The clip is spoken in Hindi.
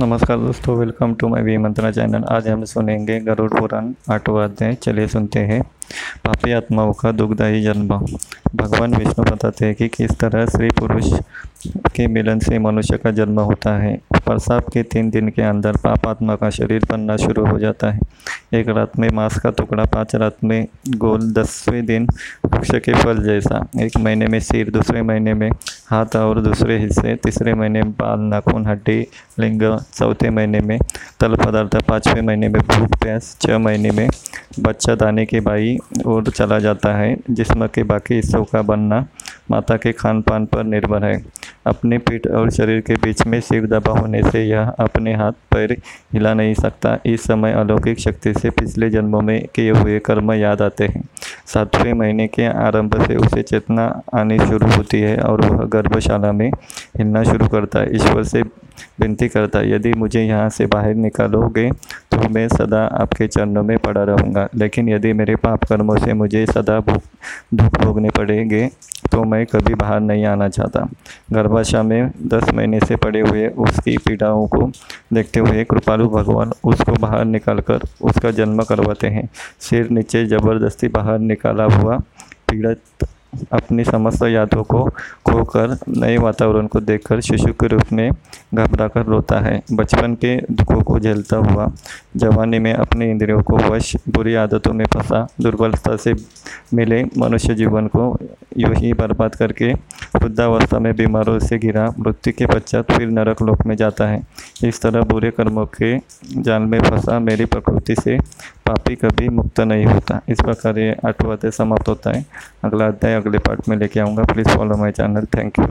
नमस्कार दोस्तों welcome to my V Mantra channel आज हम सुनेंगे गरुड़ पुराण आठवां चलिए सुनते हैं। पापी आत्माओं का दुखदायी जन्म। भगवान विष्णु बताते हैं कि किस तरह स्त्री पुरुष के मिलन से मनुष्य का जन्म होता है। प्रसाव के तीन दिन के अंदर पाप आत्मा का शरीर बनना शुरू हो जाता है। एक रात में मांस का टुकड़ा, पाँच रात में गोल, दसवें दिन वृक्ष के फल जैसा। एक महीने में सिर, दूसरे महीने में हाथ और दूसरे हिस्से तीसरे महीने में बाल, नाखून, हड्डी, लिंग, चौथे महीने में तल पदार्थ, पाँचवें महीने में भूख, प्यास छः महीने में बच्चा दाने के बाई और चला जाता है, जिसम के बाकी हिस्सों का बनना माता के खान पान पर निर्भर है। अपने पीठ और शरीर के बीच में सिर दबा होने से यह अपने हाथ पैर हिला नहीं सकता। इस समय अलौकिक शक्ति से पिछले जन्मों में किए हुए कर्म याद आते हैं। सातवें महीने के आरंभ से उसे चेतना आनी शुरू होती है और वह गर्भशाला में हिलना शुरू करता है। ईश्वर से विनती करता है, यदि मुझे यहाँ से बाहर निकालोगे तो मैं सदा आपके चरणों में पड़ा रहूँगा। लेकिन यदि मेरे पाप कर्मों से मुझे सदा दुख भोगने पड़ेंगे तो मैं कभी बाहर नहीं आना चाहता। गर्भाशय में दस महीने से पड़े हुए उसकी पीड़ाओं को देखते हुए कृपालु भगवान उसको बाहर निकालकर उसका जन्म करवाते हैं। सिर नीचे ज़बरदस्ती बाहर निकाला हुआ पीड़ित अपनी समस्त यादों को खोकर नए वातावरण को देखकर शिशु के रूप में घबरा कर रोता है। बचपन के दुखों को झेलता हुआ जवानी में अपने इंद्रियों को वश, बुरी आदतों में फंसा, दुर्बलता से मिले मनुष्य जीवन को यूँ ही बर्बाद करके वृद्धावस्था में बीमारों से घिरा मृत्यु के पश्चात फिर नरक लोक में जाता है। इस तरह बुरे कर्मों के जाल में फंसा मेरी प्रकृति से पापी कभी मुक्त नहीं होता। इस प्रकार ये आठवां अध्याय समाप्त होता है। अगला अध्याय अगले पार्ट में लेके आऊँगा। Please follow my channel. Thank you.